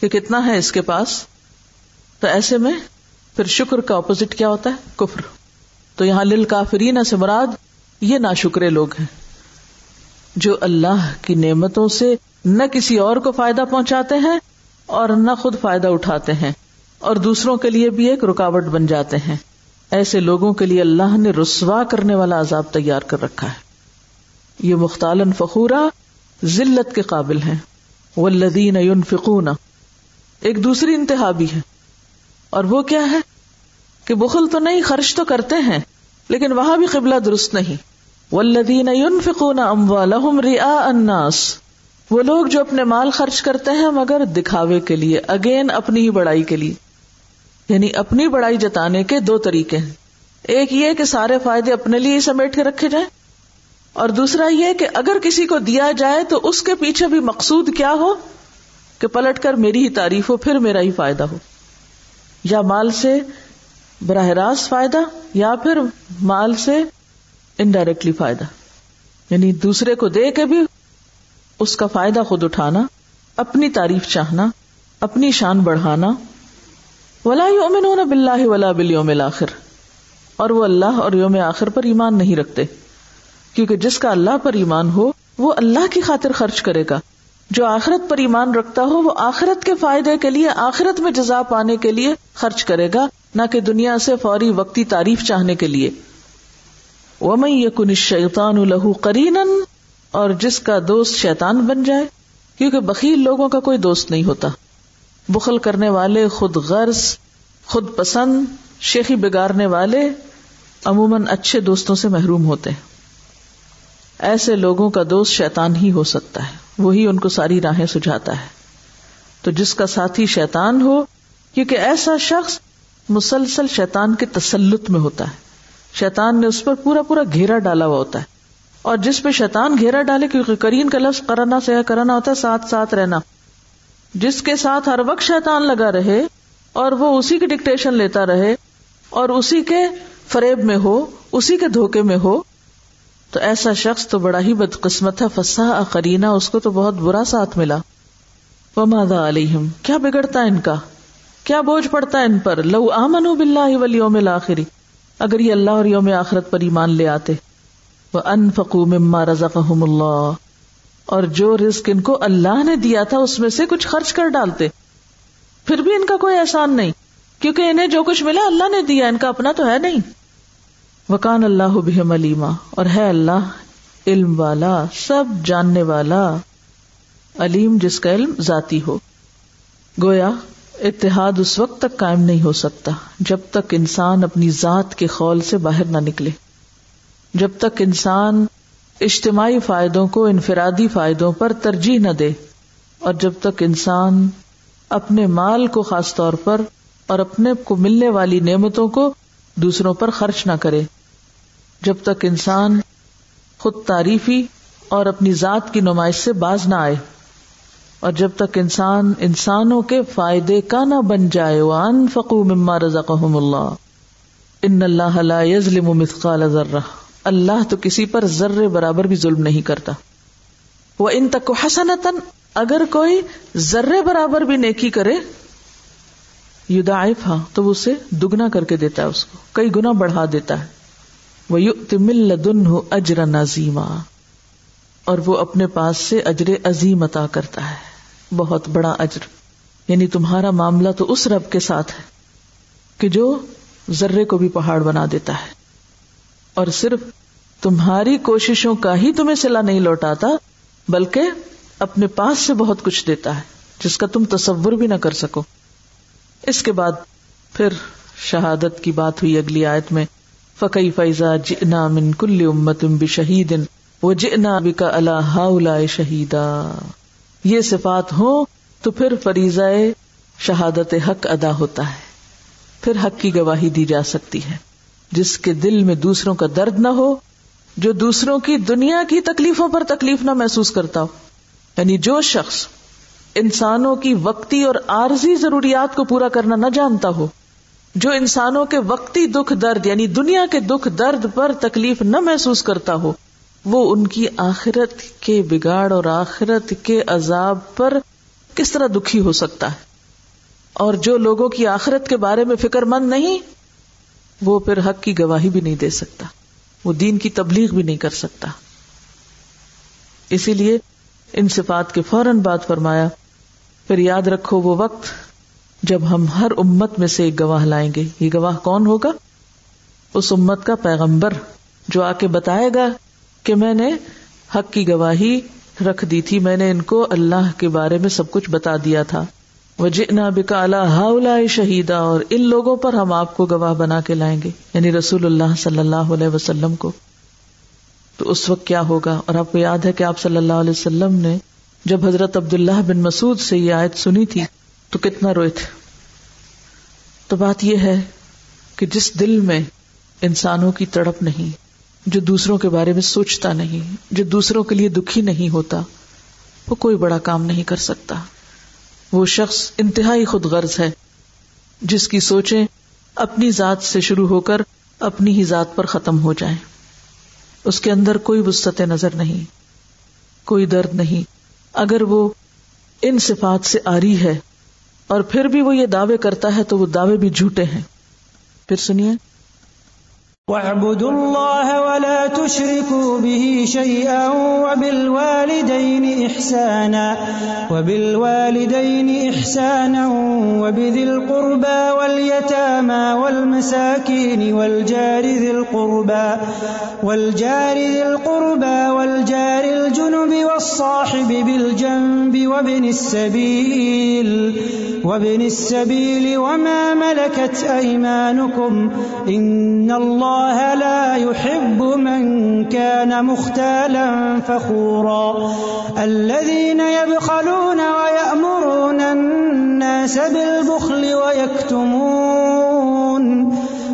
[SPEAKER 1] کہ کتنا ہے اس کے پاس۔ تو ایسے میں پھر شکر کا اپوزٹ کیا ہوتا ہے؟ کفر. تو یہاں لل کافرین سے مراد یہ نا شکرے لوگ ہیں، جو اللہ کی نعمتوں سے نہ کسی اور کو فائدہ پہنچاتے ہیں اور نہ خود فائدہ اٹھاتے ہیں اور دوسروں کے لیے بھی ایک رکاوٹ بن جاتے ہیں۔ ایسے لوگوں کے لیے اللہ نے رسوا کرنے والا عذاب تیار کر رکھا ہے۔ یہ مختالن فخورا ذلت کے قابل ہیں۔ وہ لدین ایک دوسری انتہا بھی ہے۔ اور وہ کیا ہے؟ کہ بخل تو نہیں، خرچ تو کرتے ہیں، لیکن وہاں بھی قبلہ درست نہیں۔ ولدین فکون ام والم ریا اناس وہ لوگ جو اپنے مال خرچ کرتے ہیں، مگر دکھاوے کے لیے، اگین اپنی ہی بڑائی کے لیے۔ یعنی اپنی بڑائی جتانے کے دو طریقے ہیں۔ ایک یہ کہ سارے فائدے اپنے لیے سمیٹ کے رکھے جائیں۔ اور دوسرا یہ کہ اگر کسی کو دیا جائے تو اس کے پیچھے بھی مقصود کیا ہو؟ کہ پلٹ کر میری ہی تعریف ہو، پھر میرا ہی فائدہ ہو۔ یا مال سے براہ راست فائدہ یا پھر مال سے انڈائریکٹلی فائدہ۔ یعنی دوسرے کو دے کے بھی اس کا فائدہ خود اٹھانا، اپنی تعریف چاہنا، اپنی شان بڑھانا۔ ولا یومنون باللہ ولا بالیوم الاخر اور وہ اللہ اور یوم آخر پر ایمان نہیں رکھتے، کیونکہ جس کا اللہ پر ایمان ہو، وہ اللہ کی خاطر خرچ کرے گا۔ جو آخرت پر ایمان رکھتا ہو، وہ آخرت کے فائدے کے لیے، آخرت میں جزا پانے کے لیے خرچ کرے گا، نہ کہ دنیا سے فوری وقتی تعریف چاہنے کے لیے۔ وہ میں یہ کن شیطان الہو کرین اور جس کا دوست شیطان بن جائے، کیونکہ بکیل لوگوں کا کوئی دوست نہیں ہوتا۔ بخل کرنے والے خود غرض، خود پسند، شیخی بگارنے والے عموماً اچھے دوستوں سے محروم ہوتے ہیں۔ ایسے لوگوں کا دوست شیطان ہی ہو سکتا ہے۔ وہی ان کو ساری راہیں سجھاتا ہے۔ تو جس کا ساتھی شیطان ہو، کیونکہ ایسا شخص مسلسل شیطان کے تسلط میں ہوتا ہے۔ شیطان نے اس پر پورا پورا گھیرا ڈالا ہوا ہوتا ہے۔ اور جس پہ شیطان گھیرا ڈالے، کیونکہ کرین کا لفظ کرانا سے کرانا ہوتا ہے، ساتھ ساتھ رہنا۔ جس کے ساتھ ہر وقت شیطان لگا رہے اور وہ اسی کی ڈکٹیشن لیتا رہے اور اسی کے فریب میں ہو، اسی کے دھوکے میں ہو تو ایسا شخص تو بڑا ہی بدقسمت ہے فسا قرینا اس کو تو بہت برا ساتھ ملا۔ وہ مادا علیہم کیا بگڑتا ان کا؟ کیا بوجھ پڑتا ہے ان پر؟ لو آمن بلّہ ولی یوم آخری اگر یہ اللہ اور یوم آخرت پر ایمان لے آتے۔ وہ ان فکو مما رضا اللہ اور جو رزق ان کو اللہ نے دیا تھا، اس میں سے کچھ خرچ کر ڈالتے۔ پھر بھی ان کا کوئی احسان نہیں، کیونکہ انہیں جو کچھ ملا اللہ نے دیا، ان کا اپنا تو ہے نہیں۔ وکان اللہ بہم علیما، اور ہے اللہ علم والا، سب جاننے والا، علیم جس کا علم ذاتی ہو۔ گویا، اتحاد اس وقت تک قائم نہیں ہو سکتا جب تک انسان اپنی ذات کے خول سے باہر نہ نکلے۔ جب تک انسان اجتماعی فائدوں کو انفرادی فائدوں پر ترجیح نہ دے، اور جب تک انسان اپنے مال کو خاص طور پر اور اپنے کو ملنے والی نعمتوں کو دوسروں پر خرچ نہ کرے۔ جب تک انسان خود تعریفی اور اپنی ذات کی نمائش سے باز نہ آئے۔ اور جب تک انسان انسانوں کے فائدے کا نہ بن جائے۔ وان فقو مما رزقهم اللہ ان اللہ لا يظلم مثقال ذرہ اللہ تو کسی پر ذرے برابر بھی ظلم نہیں کرتا۔ وہ ان تک حسنتن اگر کوئی ذرے برابر بھی نیکی کرے یدائف ہاں تو اسے دگنا کر کے دیتا ہے اس کو، کئی گنا بڑھا دیتا ہے۔ وہ لدن اجر نظیما، اور وہ اپنے پاس سے اجر عظیم عطا کرتا ہے۔ بہت بڑا اجر۔ یعنی تمہارا معاملہ تو اس رب کے ساتھ ہے کہ جو ذرے کو بھی پہاڑ بنا دیتا ہے۔ اور صرف تمہاری کوششوں کا ہی تمہیں سلا نہیں لوٹاتا، بلکہ اپنے پاس سے بہت کچھ دیتا ہے، جس کا تم تصور بھی نہ کر سکو۔ اس کے بعد پھر شہادت کی بات ہوئی اگلی آیت میں فقی فیضا جنا من کل امت بشہید وہ جنا بکا اللہ شہیدا یہ صفات ہو تو پھر فریضہ شہادت حق ادا ہوتا ہے۔ پھر حق کی گواہی دی جا سکتی ہے۔ جس کے دل میں دوسروں کا درد نہ ہو، جو دوسروں کی دنیا کی تکلیفوں پر تکلیف نہ محسوس کرتا ہو۔ یعنی جو شخص انسانوں کی وقتی اور عارضی ضروریات کو پورا کرنا نہ جانتا ہو، جو انسانوں کے وقتی دکھ درد یعنی دنیا کے دکھ درد پر تکلیف نہ محسوس کرتا ہو، وہ ان کی آخرت کے بگاڑ اور آخرت کے عذاب پر کس طرح دکھی ہو سکتا ہے۔ اور جو لوگوں کی آخرت کے بارے میں فکر مند نہیں، وہ پھر حق کی گواہی بھی نہیں دے سکتا، وہ دین کی تبلیغ بھی نہیں کر سکتا۔ اسی لیے ان صفات کے فوراً بعد فرمایا پھر یاد رکھو وہ وقت جب ہم ہر امت میں سے ایک گواہ لائیں گے۔ یہ گواہ کون ہوگا؟ اس امت کا پیغمبر جو آ کے بتائے گا کہ میں نے حق کی گواہی رکھ دی تھی، میں نے ان کو اللہ کے بارے میں سب کچھ بتا دیا تھا۔ وہ جنا بکالا ہاؤلا شہیدا، اور ان لوگوں پر ہم آپ کو گواہ بنا کے لائیں گے یعنی رسول اللہ صلی اللہ علیہ وسلم کو۔ تو اس وقت کیا ہوگا؟ اور آپ کو یاد ہے کہ آپ صلی اللہ علیہ وسلم نے جب حضرت عبد اللہ بن مسعود سے یہ آیت سنی تھی تو کتنا روئے تھے۔ تو بات یہ ہے کہ جس دل میں انسانوں کی تڑپ نہیں، جو دوسروں کے بارے میں سوچتا نہیں، جو دوسروں کے لیے دکھی نہیں ہوتا، وہ کوئی بڑا کام نہیں کر سکتا۔ وہ شخص انتہائی خود غرض ہے، جس کی سوچیں اپنی ذات سے شروع ہو کر اپنی ہی ذات پر ختم ہو جائیں۔ اس کے اندر کوئی وسط نظر نہیں، کوئی درد نہیں۔ اگر وہ ان صفات سے آری ہے اور پھر بھی وہ یہ دعوے کرتا ہے تو وہ دعوے بھی جھوٹے ہیں۔ پھر سنیے۔
[SPEAKER 5] واعبدوا الله ولا تشركوا به شيئا وبالوالدين إحسانا وبالوالدين إحسانا وبذي القربى واليتامى والمساكين والجار ذي القربى والجار ذي القربى والجار الجنب والصاحب بالجنب وابن السبيل وابن السبيل وما ملكت أيمانكم. إن الله لا يحب من كان مختالا فخورا. الذين يبخلون ويأمرون الناس بالبخل ويكتمون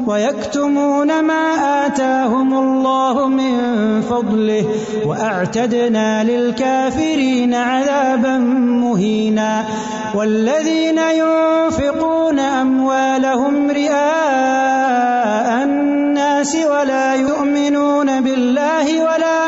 [SPEAKER 5] ويكتمون ما آتاهم الله من فضله وأعتدنا للكافرين عذابا مهينا والذين ينفقون أموالهم رئاء الناس ولا يؤمنون بالله ولا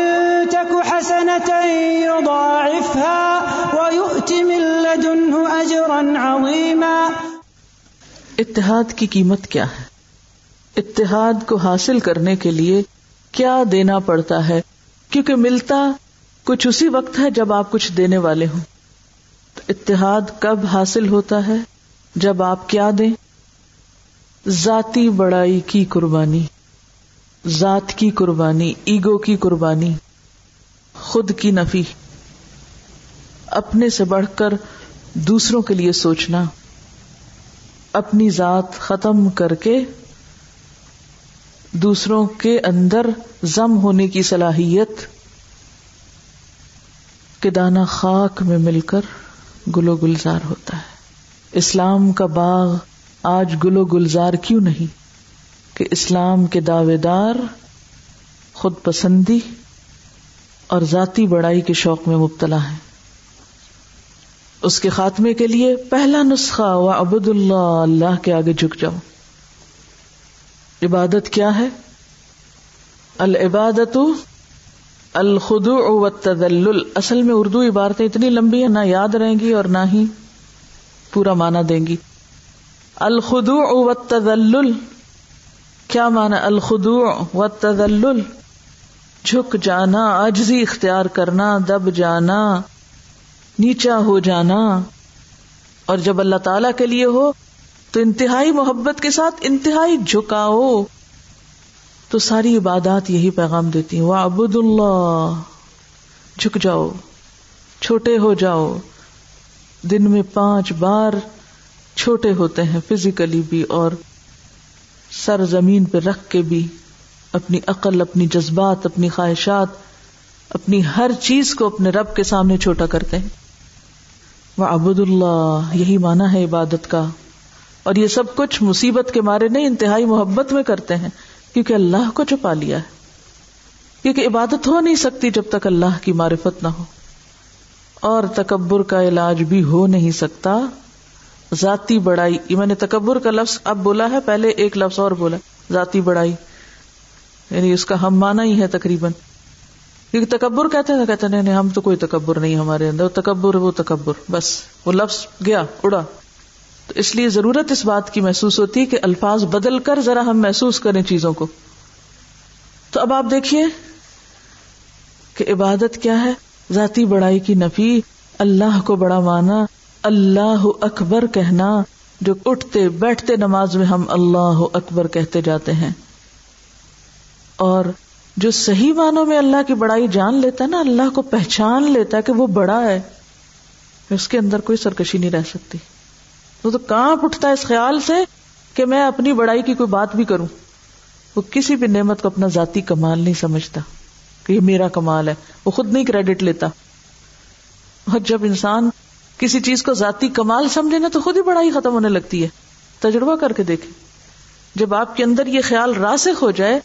[SPEAKER 5] حسنة يضاعفها ويؤت من لدنه أجرا عظيما.
[SPEAKER 1] اتحاد کی قیمت کیا ہے؟ اتحاد کو حاصل کرنے کے لیے کیا دینا پڑتا ہے؟ کیونکہ ملتا کچھ اسی وقت ہے جب آپ کچھ دینے والے ہوں۔ اتحاد کب حاصل ہوتا ہے؟ جب آپ کیا دیں؟ ذاتی بڑائی کی قربانی۔ ذات کی قربانی، ایگو کی قربانی۔ خود کی نفی، اپنے سے بڑھ کر دوسروں کے لیے سوچنا، اپنی ذات ختم کر کے دوسروں کے اندر زم ہونے کی صلاحیت کے دانا خاک میں مل کر گلو گلزار ہوتا ہے۔ اسلام کا باغ آج گلو گلزار کیوں نہیں؟ کہ اسلام کے دعوے دار، خود پسندی اور ذاتی بڑائی کے شوق میں مبتلا ہے۔ اس کے خاتمے کے لیے پہلا نسخہ و ابد اللہ اللہ کے آگے جھک جاؤ۔ عبادت کیا ہے؟ العبادت الخدو و تدل اصل میں اردو عبارتیں اتنی لمبی ہیں، نہ یاد رہیں گی اور نہ ہی پورا مانا دیں گی۔ الخدو و تدل کیا مانا الخدو و تدل جھک جانا اجزی اختیار کرنا، دب جانا، نیچا ہو جانا۔ اور جب اللہ تعالی کے لیے ہو، تو انتہائی محبت کے ساتھ انتہائی جھکاؤ۔ تو ساری عبادات یہی پیغام دیتی ہیں۔ وہ ابود اللہ جھک جاؤ، چھوٹے ہو جاؤ۔ دن میں پانچ بار چھوٹے ہوتے ہیں، فزیکلی بھی اور سر زمین پہ رکھ کے بھی۔ اپنی عقل، اپنی جذبات، اپنی خواہشات، اپنی ہر چیز کو اپنے رب کے سامنے چھوٹا کرتے ہیں۔ وہ ابود اللہ یہی مانا ہے عبادت کا۔ اور یہ سب کچھ مصیبت کے مارے نہیں، انتہائی محبت میں کرتے ہیں، کیونکہ اللہ کو چھپا لیا ہے۔ کیونکہ عبادت ہو نہیں سکتی جب تک اللہ کی معرفت نہ ہو۔ اور تکبر کا علاج بھی ہو نہیں سکتا۔ ذاتی بڑائی، میں نے تکبر کا لفظ اب بولا ہے، پہلے ایک لفظ اور بولا ذاتی بڑائی۔ یعنی اس کا ہم مانا ہی ہے تقریباً۔ کیونکہ تکبر کہتے ہیں، کہتے نہیں، ہم تو کوئی تکبر نہیں ہمارے اندر، تکبر وہ تکبر، بس۔ وہ لفظ گیا، اڑا۔ تو اس لیے ضرورت اس بات کی محسوس ہوتی ہے کہ الفاظ بدل کر ذرا ہم محسوس کریں چیزوں کو۔ تو اب آپ دیکھیے کہ عبادت کیا ہے۔ ذاتی بڑائی کی نفی، اللہ کو بڑا مانا، اللہ اکبر کہنا، جو اٹھتے بیٹھتے نماز میں ہم اللہ اکبر کہتے جاتے ہیں۔ اور جو صحیح معنوں میں اللہ کی بڑائی جان لیتا ہے نا، اللہ کو پہچان لیتا ہے کہ وہ بڑا ہے، اس کے اندر کوئی سرکشی نہیں رہ سکتی۔ وہ تو کہاں اٹھتا ہے اس خیال سے کہ میں اپنی بڑائی کی کوئی بات بھی کروں۔ وہ کسی بھی نعمت کو اپنا ذاتی کمال نہیں سمجھتا کہ یہ میرا کمال ہے، وہ خود نہیں کریڈٹ لیتا۔ اور جب انسان کسی چیز کو ذاتی کمال سمجھے نا، تو خود ہی بڑائی ختم ہونے لگتی ہے۔ تجربہ کر کے دیکھے جب آپ کے اندر یہ خیال راسخ ہو جائے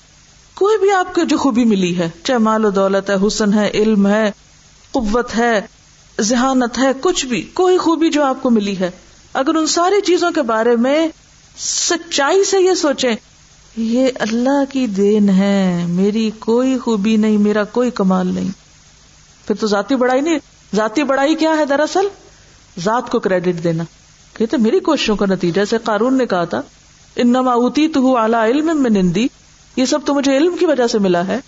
[SPEAKER 1] کوئی بھی آپ کو جو خوبی ملی ہے، چاہے مال و دولت ہے، حسن ہے، علم ہے، قوت ہے، ذہانت ہے، کچھ بھی، کوئی خوبی جو آپ کو ملی ہے۔ اگر ان ساری چیزوں کے بارے میں سچائی سے یہ سوچیں، یہ اللہ کی دین ہے، میری کوئی خوبی نہیں، میرا کوئی کمال نہیں۔ پھر تو ذاتی بڑائی نہیں، ذاتی بڑائی کیا ہے دراصل؟ ذات کو کریڈٹ دینا۔ کہتے میری کوششوں کا نتیجہ سے قارون نے کہا تھا ان نماوتی تو اعلیٰ علم میں نندی یہ سب تو مجھے علم کی وجہ سے ملا ہے۔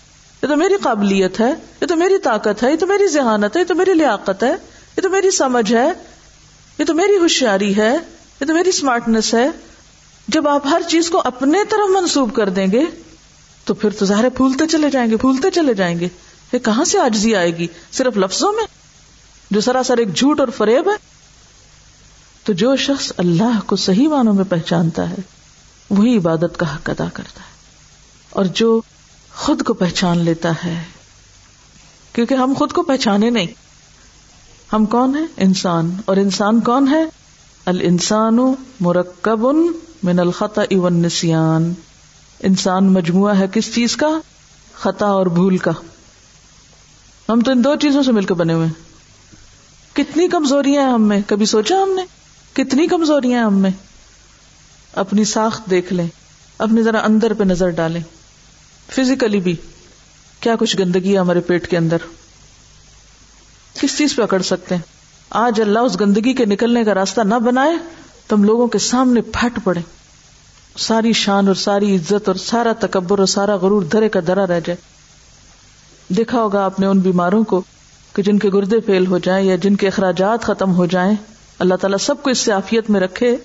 [SPEAKER 1] یہ تو میری قابلیت ہے، یہ تو میری طاقت ہے، یہ تو میری ذہانت ہے، یہ تو میری لیاقت ہے، یہ تو میری سمجھ ہے، یہ تو میری ہوشیاری ہے، یہ تو میری اسمارٹنیس ہے۔ جب آپ ہر چیز کو اپنے طرف منسوب کر دیں گے، تو پھر تو ظاہر پھولتے چلے جائیں گے، پھولتے چلے جائیں گے۔ یہ کہاں سے آجزی آئے گی؟ صرف لفظوں میں؟ جو سراسر ایک جھوٹ اور فریب ہے۔ تو جو شخص اللہ کو صحیح معنوں میں پہچانتا ہے، وہی عبادت کا حق ادا کرتا ہے۔ اور جو خود کو پہچان لیتا ہے۔ کیونکہ ہم خود کو پہچانے نہیں۔ ہم کون ہیں؟ انسان۔ اور انسان کون ہے؟ الانسان مرکب من الخطا والنسیان۔ انسان مجموعہ ہے کس چیز کا؟ خطا اور بھول کا۔ ہم تو ان دو چیزوں سے مل کے بنے ہوئے۔ ہیں کتنی کمزوریاں ہیں ہم میں۔ کبھی سوچا ہم نے؟ کتنی کمزوریاں ہیں ہم میں۔ اپنی ساخت دیکھ لیں۔ اپنی ذرا اندر پہ نظر ڈالیں۔ فزیکلی بھی. کیا کچھ گندگی ہے ہمارے پیٹ کے اندر؟ کس چیز پہ اکڑ سکتے ہیں؟ آج اللہ اس گندگی کے نکلنے کا راستہ نہ بنائے تو ہم لوگوں کے سامنے پھٹ پڑے۔ ساری شان اور ساری عزت اور سارا تکبر اور سارا غرور درے کا درا رہ جائے۔ دیکھا ہوگا آپ نے ان بیماروں کو کہ جن کے گردے فیل ہو جائیں یا جن کے اخراجات ختم ہو جائیں۔ اللہ تعالیٰ سب کو اس سے آفیت میں رکھے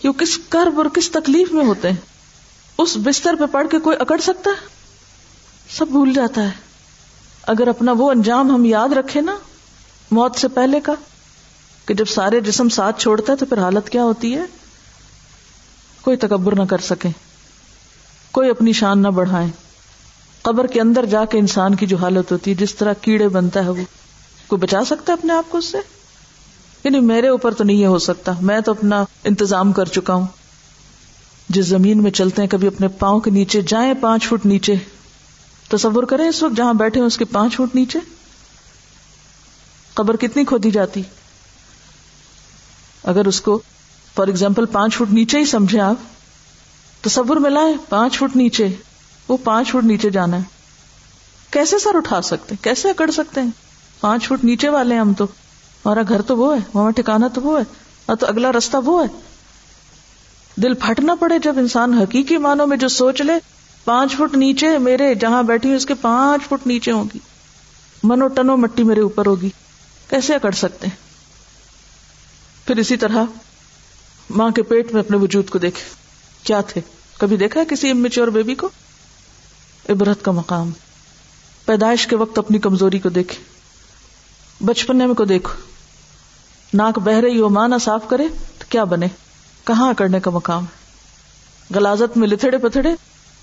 [SPEAKER 1] کہ وہ کس کرب اور کس تکلیف میں ہوتے ہیں۔ اس بستر پہ پڑھ کے کوئی اکڑ سکتا ہے؟ سب بھول جاتا ہے۔ اگر اپنا وہ انجام ہم یاد رکھے نا، موت سے پہلے کا، کہ جب سارے جسم ساتھ چھوڑتا ہے تو پھر حالت کیا ہوتی ہے؟ کوئی تکبر نہ کر سکے کوئی اپنی شان نہ بڑھائے قبر کے اندر جا کے انسان کی جو حالت ہوتی ہے، جس طرح کیڑے بنتا ہے وہ، کوئی بچا سکتا ہے اپنے آپ کو اس سے؟ یعنی میرے اوپر تو نہیں یہ ہو سکتا۔ میں تو اپنا انتظام کر چکا ہوں۔ جس زمین میں چلتے ہیں، کبھی اپنے پاؤں کے نیچے جائیں، پانچ فٹ نیچے۔ تصور کریں اس وقت جہاں بیٹھے اس کے پانچ فٹ نیچے۔ قبر کتنی کھودی جاتی۔ اگر اس کو فار ایگزامپل پانچ فٹ نیچے ہی سمجھے آپ، تصور میں لائیں، پانچ فٹ نیچے، وہ پانچ فٹ نیچے جانا ہے۔ کیسے سر اٹھا سکتے؟ کیسے اکڑ سکتے ہیں؟ پانچ فٹ نیچے والے ہیں ہم تو۔ ہمارا گھر تو وہ ہے وہاں ٹھکانا تو وہ ہے اور تو اگلا رستہ وہ ہے۔ دل پھٹنا پڑے جب انسان حقیقی معنوں میں جو سوچ لے پانچ فٹ نیچے میرے جہاں بیٹھی اس کے پانچ فٹ نیچے ہوگی۔ منو ٹنو مٹی میرے اوپر ہوگی۔ کیسے اکڑ سکتے ہیں؟ پھر اسی طرح ماں کے پیٹ میں اپنے وجود کو دیکھے۔ کیا تھے؟ کبھی دیکھا ہے کسی امیچور بیبی کو؟ عبرت کا مقام۔ پیدائش کے وقت اپنی کمزوری کو دیکھے۔ بچپنے میں کو دیکھو۔ ناک بہ رہی ہو، ماں نہ صاف کرے تو کیا بنے؟ کہاں اکڑنے کا مقام؟ غلازت میں لتڑے پتھڑے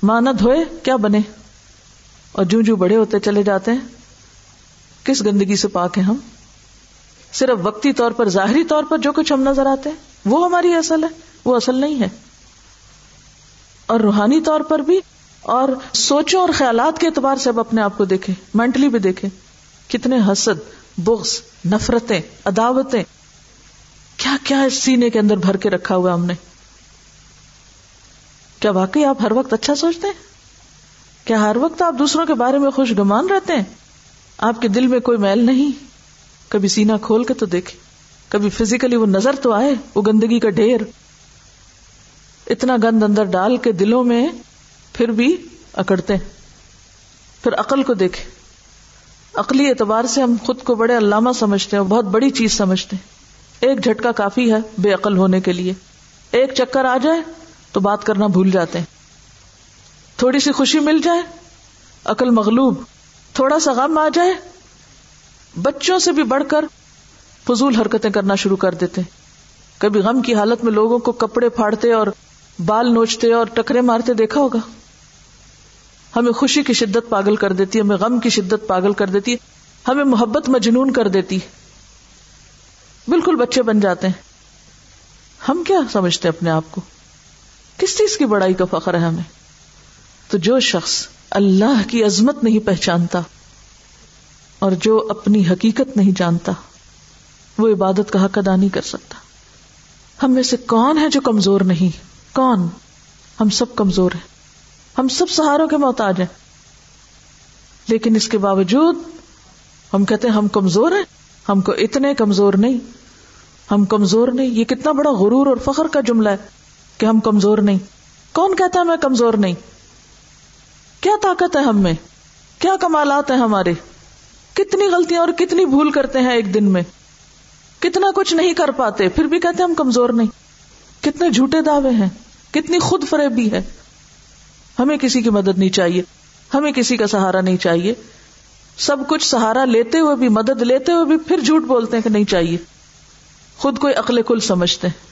[SPEAKER 1] ماں نہ دھوئے کیا بنے؟ اور جو جو بڑے ہوتے چلے جاتے ہیں، کس گندگی سے پاک ہیں ہم؟ صرف وقتی طور پر، ظاہری طور پر جو کچھ ہم نظر آتے ہیں، وہ ہماری اصل ہے، وہ اصل نہیں ہے۔ اور روحانی طور پر بھی، اور سوچوں اور خیالات کے اعتبار سے اب اپنے آپ کو دیکھیں، مینٹلی بھی دیکھیں، کتنے حسد، بغض، نفرتیں، عداوتیں، کیا کیا اس سینے کے اندر بھر کے رکھا ہوا ہم نے۔ کیا واقعی آپ ہر وقت اچھا سوچتے ہیں؟ کیا ہر وقت آپ دوسروں کے بارے میں خوش گمان رہتے ہیں؟ آپ کے دل میں کوئی میل نہیں۔ کبھی سینا کھول کے تو دیکھے۔ کبھی فزیکلی وہ نظر تو آئے، وہ گندگی کا ڈھیر۔ اتنا گند اندر ڈال کے دلوں میں پھر بھی اکڑتے پھر عقل کو دیکھے۔ عقلی اعتبار سے ہم خود کو بڑے علامہ سمجھتے ہیں بہت بڑی چیز سمجھتے ہیں۔ ایک جھٹکا کافی ہے بے عقل ہونے کے لیے۔ ایک چکر آ جائے تو بات کرنا بھول جاتے ہیں۔ تھوڑی سی خوشی مل جائے، عقل مغلوب، تھوڑا سا غم آ جائے، بچوں سے بھی بڑھ کر فضول حرکتیں کرنا شروع کر دیتے۔ کبھی غم کی حالت میں لوگوں کو کپڑے پھاڑتے اور بال نوچتے اور ٹکرے مارتے دیکھا ہوگا۔ ہمیں خوشی کی شدت پاگل کر دیتی ہے ہمیں غم کی شدت پاگل کر دیتی ہے ہمیں محبت مجنون کر دیتی۔ بالکل بچے بن جاتے ہیں۔ ہم کیا سمجھتے ہیں اپنے آپ کو؟ کس چیز کی بڑائی کا فخر ہے ہمیں؟ تو جو شخص اللہ کی عظمت نہیں پہچانتا اور جو اپنی حقیقت نہیں جانتا، وہ عبادت کا حق ادا نہیں کر سکتا۔ ہم میں سے کون ہے جو کمزور نہیں؟ کون؟ ہم سب کمزور ہیں۔ ہم سب سہاروں کے محتاج ہیں۔ لیکن اس کے باوجود ہم کہتے ہیں ہم کمزور ہیں، ہم کو اتنے کمزور نہیں۔ ہم کمزور نہیں، یہ کتنا بڑا غرور اور فخر کا جملہ ہے۔ کہ ہم کمزور نہیں۔ کون کہتا ہے میں کمزور نہیں؟ کیا طاقت ہے ہم میں؟ کیا کمالات ہیں ہمارے؟ کتنی غلطیاں اور کتنی بھول کرتے ہیں ایک دن میں۔ کتنا کچھ نہیں کر پاتے، پھر بھی کہتے ہم کمزور نہیں۔ کتنے جھوٹے دعوے ہیں، کتنی خود فریبی ہے۔ ہمیں کسی کی مدد نہیں چاہیے، ہمیں کسی کا سہارا نہیں چاہیے۔ سب کچھ سہارا لیتے ہوئے بھی، مدد لیتے ہوئے بھی، پھر جھوٹ بولتے ہیں کہ نہیں چاہیے۔ خود کوئی عقل کل سمجھتے ہیں۔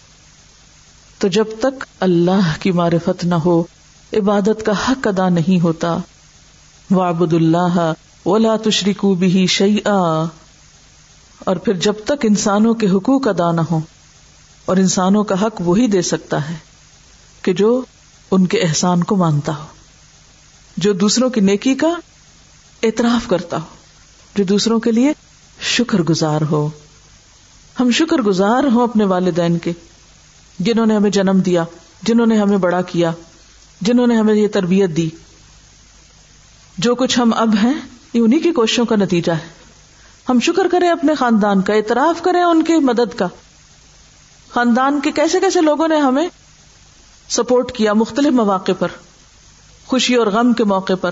[SPEAKER 1] تو جب تک اللہ کی معرفت نہ ہو، عبادت کا حق ادا نہیں ہوتا۔ وابد اللہ ولا تشریکو بھی شعی اور پھر جب تک انسانوں کے حقوق ادا نہ ہو اور انسانوں کا حق وہی دے سکتا ہے کہ جو ان کے احسان کو مانتا ہو۔ جو دوسروں کی نیکی کا اعتراف کرتا ہو۔ جو دوسروں کے لیے شکر گزار ہو۔ ہم شکر گزار ہوں اپنے والدین کے۔ جنہوں نے ہمیں جنم دیا، جنہوں نے ہمیں بڑا کیا، جنہوں نے ہمیں یہ تربیت دی۔ جو کچھ ہم اب ہیں، یہ انہیں کی کوششوں کا نتیجہ ہے۔ ہم شکر کریں اپنے خاندان کا، اعتراف کریں ان کی مدد کا۔ خاندان کے کیسے کیسے لوگوں نے ہمیں سپورٹ کیا مختلف مواقع پر، خوشی اور غم کے موقع پر۔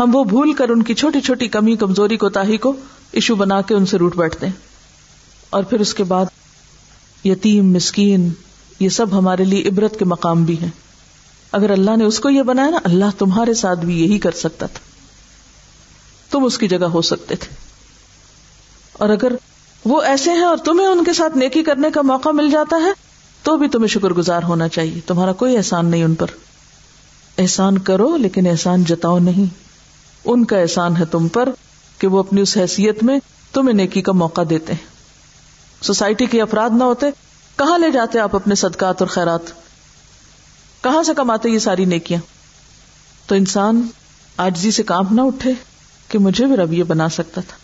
[SPEAKER 1] ہم وہ بھول کر ان کی چھوٹی چھوٹی کمی، کمزوری کو تاہی کو ایشو بنا کے ان سے روٹ بیٹھتے ہیں۔ اور پھر اس کے بعد یتیم، مسکین، یہ سب ہمارے لیے عبرت کے مقام بھی ہیں۔ اگر اللہ نے اس کو یہ بنایا نا، اللہ تمہارے ساتھ بھی یہی کر سکتا تھا۔ تم اس کی جگہ ہو سکتے تھے۔ اور اگر وہ ایسے ہیں اور تمہیں ان کے ساتھ نیکی کرنے کا موقع مل جاتا ہے، تو بھی تمہیں شکر گزار ہونا چاہیے۔ تمہارا کوئی احسان نہیں ان پر۔ احسان کرو، لیکن احسان جتاؤ نہیں۔ ان کا احسان ہے تم پر کہ وہ اپنی اس حیثیت میں تمہیں نیکی کا موقع دیتے ہیں۔ سوسائٹی کے افراد نہ ہوتے، کہاں لے جاتے آپ اپنے صدقات اور خیرات؟ کہاں سے کماتے یہ ساری نیکیاں؟ تو انسان آجزی سے کام نہ اٹھے کہ مجھے بھی رب یہ بنا سکتا تھا۔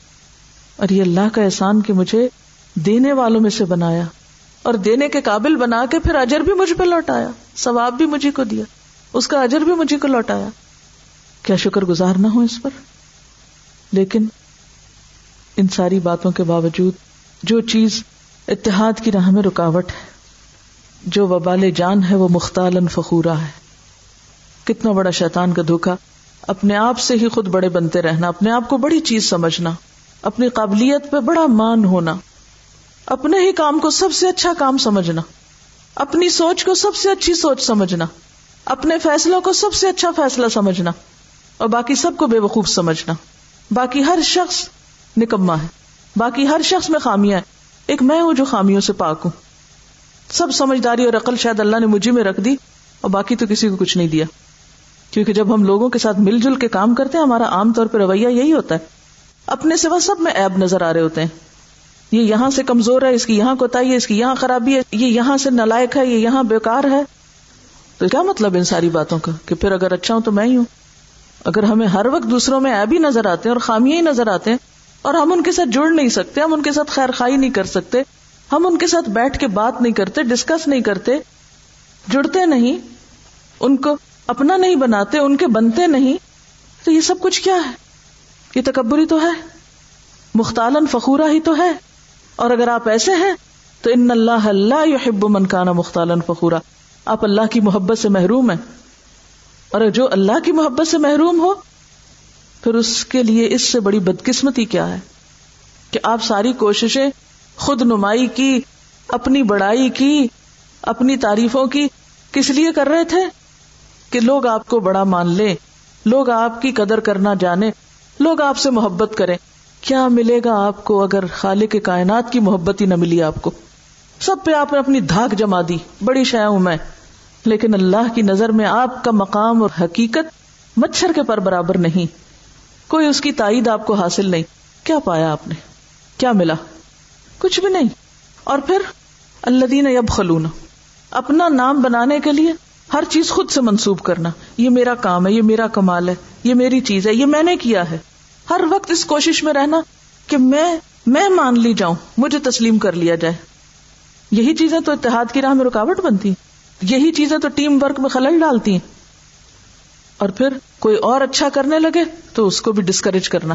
[SPEAKER 1] اور یہ اللہ کا احسان کہ مجھے دینے والوں میں سے بنایا۔ اور دینے کے قابل بنا کے پھر اجر بھی مجھ پہ لوٹایا۔ ثواب بھی مجھے کو دیا۔ اس کا اجر بھی مجھے کو لوٹایا۔ کیا شکر گزار نہ ہو اس پر؟ لیکن ان ساری باتوں کے باوجود جو چیز اتحاد کی راہ میں رکاوٹ ہے، جو وبال جان ہے، وہ مختال فخورا ہے۔ کتنا بڑا شیطان کا دھوکا، اپنے آپ سے ہی خود بڑے بنتے رہنا، اپنے آپ کو بڑی چیز سمجھنا، اپنی قابلیت پہ بڑا مان ہونا، اپنے ہی کام کو سب سے اچھا کام سمجھنا، اپنی سوچ کو سب سے اچھی سوچ سمجھنا، اپنے فیصلوں کو سب سے اچھا فیصلہ سمجھنا، اور باقی سب کو بے وقوف سمجھنا۔ باقی ہر شخص نکما ہے۔ باقی ہر شخص میں خامیاں ایک میں ہوں جو خامیوں سے پاک ہوں۔ سب سمجھداری اور عقل شاید اللہ نے مجھے میں رکھ دی، اور باقی تو کسی کو کچھ نہیں دیا۔ کیونکہ جب ہم لوگوں کے ساتھ مل جل کے کام کرتے ہیں، ہمارا عام طور پہ رویہ یہی ہوتا ہے۔ اپنے سوا سب میں ایب نظر آ رہے ہوتے ہیں۔ یہ یہاں سے کمزور ہے، اس کی یہاں کوتا ہے، اس کی یہاں خرابی ہے، یہ یہاں سے نلائک ہے، یہ یہاں بیکار ہے۔ تو کیا مطلب ان ساری باتوں کا؟ کہ پھر اگر اچھا ہوں تو میں ہی ہوں۔ اگر ہمیں ہر وقت دوسروں میں ایب ہی نظر آتے ہیں اور خامیاں ہی نظر آتے ہیں اور ہم ان کے ساتھ جڑ نہیں سکتے، ہم ان کے ساتھ خیر خائی نہیں کر سکتے، ہم ان کے ساتھ بیٹھ کے بات نہیں کرتے ڈسکس نہیں کرتے، جڑتے نہیں، ان کو اپنا نہیں بناتے، ان کے بنتے نہیں، تو یہ سب کچھ کیا ہے؟ یہ تکبری تو ہے مختالن فخورا ہی تو ہے، اور اگر آپ ایسے ہیں، تو ان اللہ اللہ یحب من کانا مختالن فخورا آپ اللہ کی محبت سے محروم ہیں، اور جو اللہ کی محبت سے محروم ہو پھر اس کے لیے اس سے بڑی بدقسمتی کیا ہے کہ آپ ساری کوششیں خود نمائی کی، اپنی بڑائی کی، اپنی تعریفوں کی کس لیے کر رہے تھے؟ کہ لوگ آپ کو بڑا مان لیں، لوگ آپ کی قدر کرنا جانے لوگ آپ سے محبت کریں۔ کیا ملے گا آپ کو اگر خالق کائنات کی محبت ہی نہ ملی آپ کو؟ سب پہ آپ نے اپنی دھاک جما دی، بڑی شیا ہوں میں۔ لیکن اللہ کی نظر میں آپ کا مقام اور حقیقت مچھر کے پر برابر نہیں۔ کوئی اس کی تائید آپ کو حاصل نہیں۔ کیا پایا آپ نے؟ کیا ملا؟ کچھ بھی نہیں۔ اور پھر اللہ دین اب خلون اپنا نام بنانے کے لیے ہر چیز خود سے منسوب کرنا۔ یہ میرا کام ہے، یہ میرا کمال ہے، یہ میری چیز ہے، یہ میں نے کیا ہے۔ ہر وقت اس کوشش میں رہنا کہ میں میں مان لی جاؤں، مجھے تسلیم کر لیا جائے۔ یہی چیزیں تو اتحاد کی راہ میں رکاوٹ بنتی۔ یہی چیزیں تو ٹیم ورک میں خلل ڈالتی۔ ہیں اور پھر کوئی اور اچھا کرنے لگے تو اس کو بھی ڈسکریج کرنا۔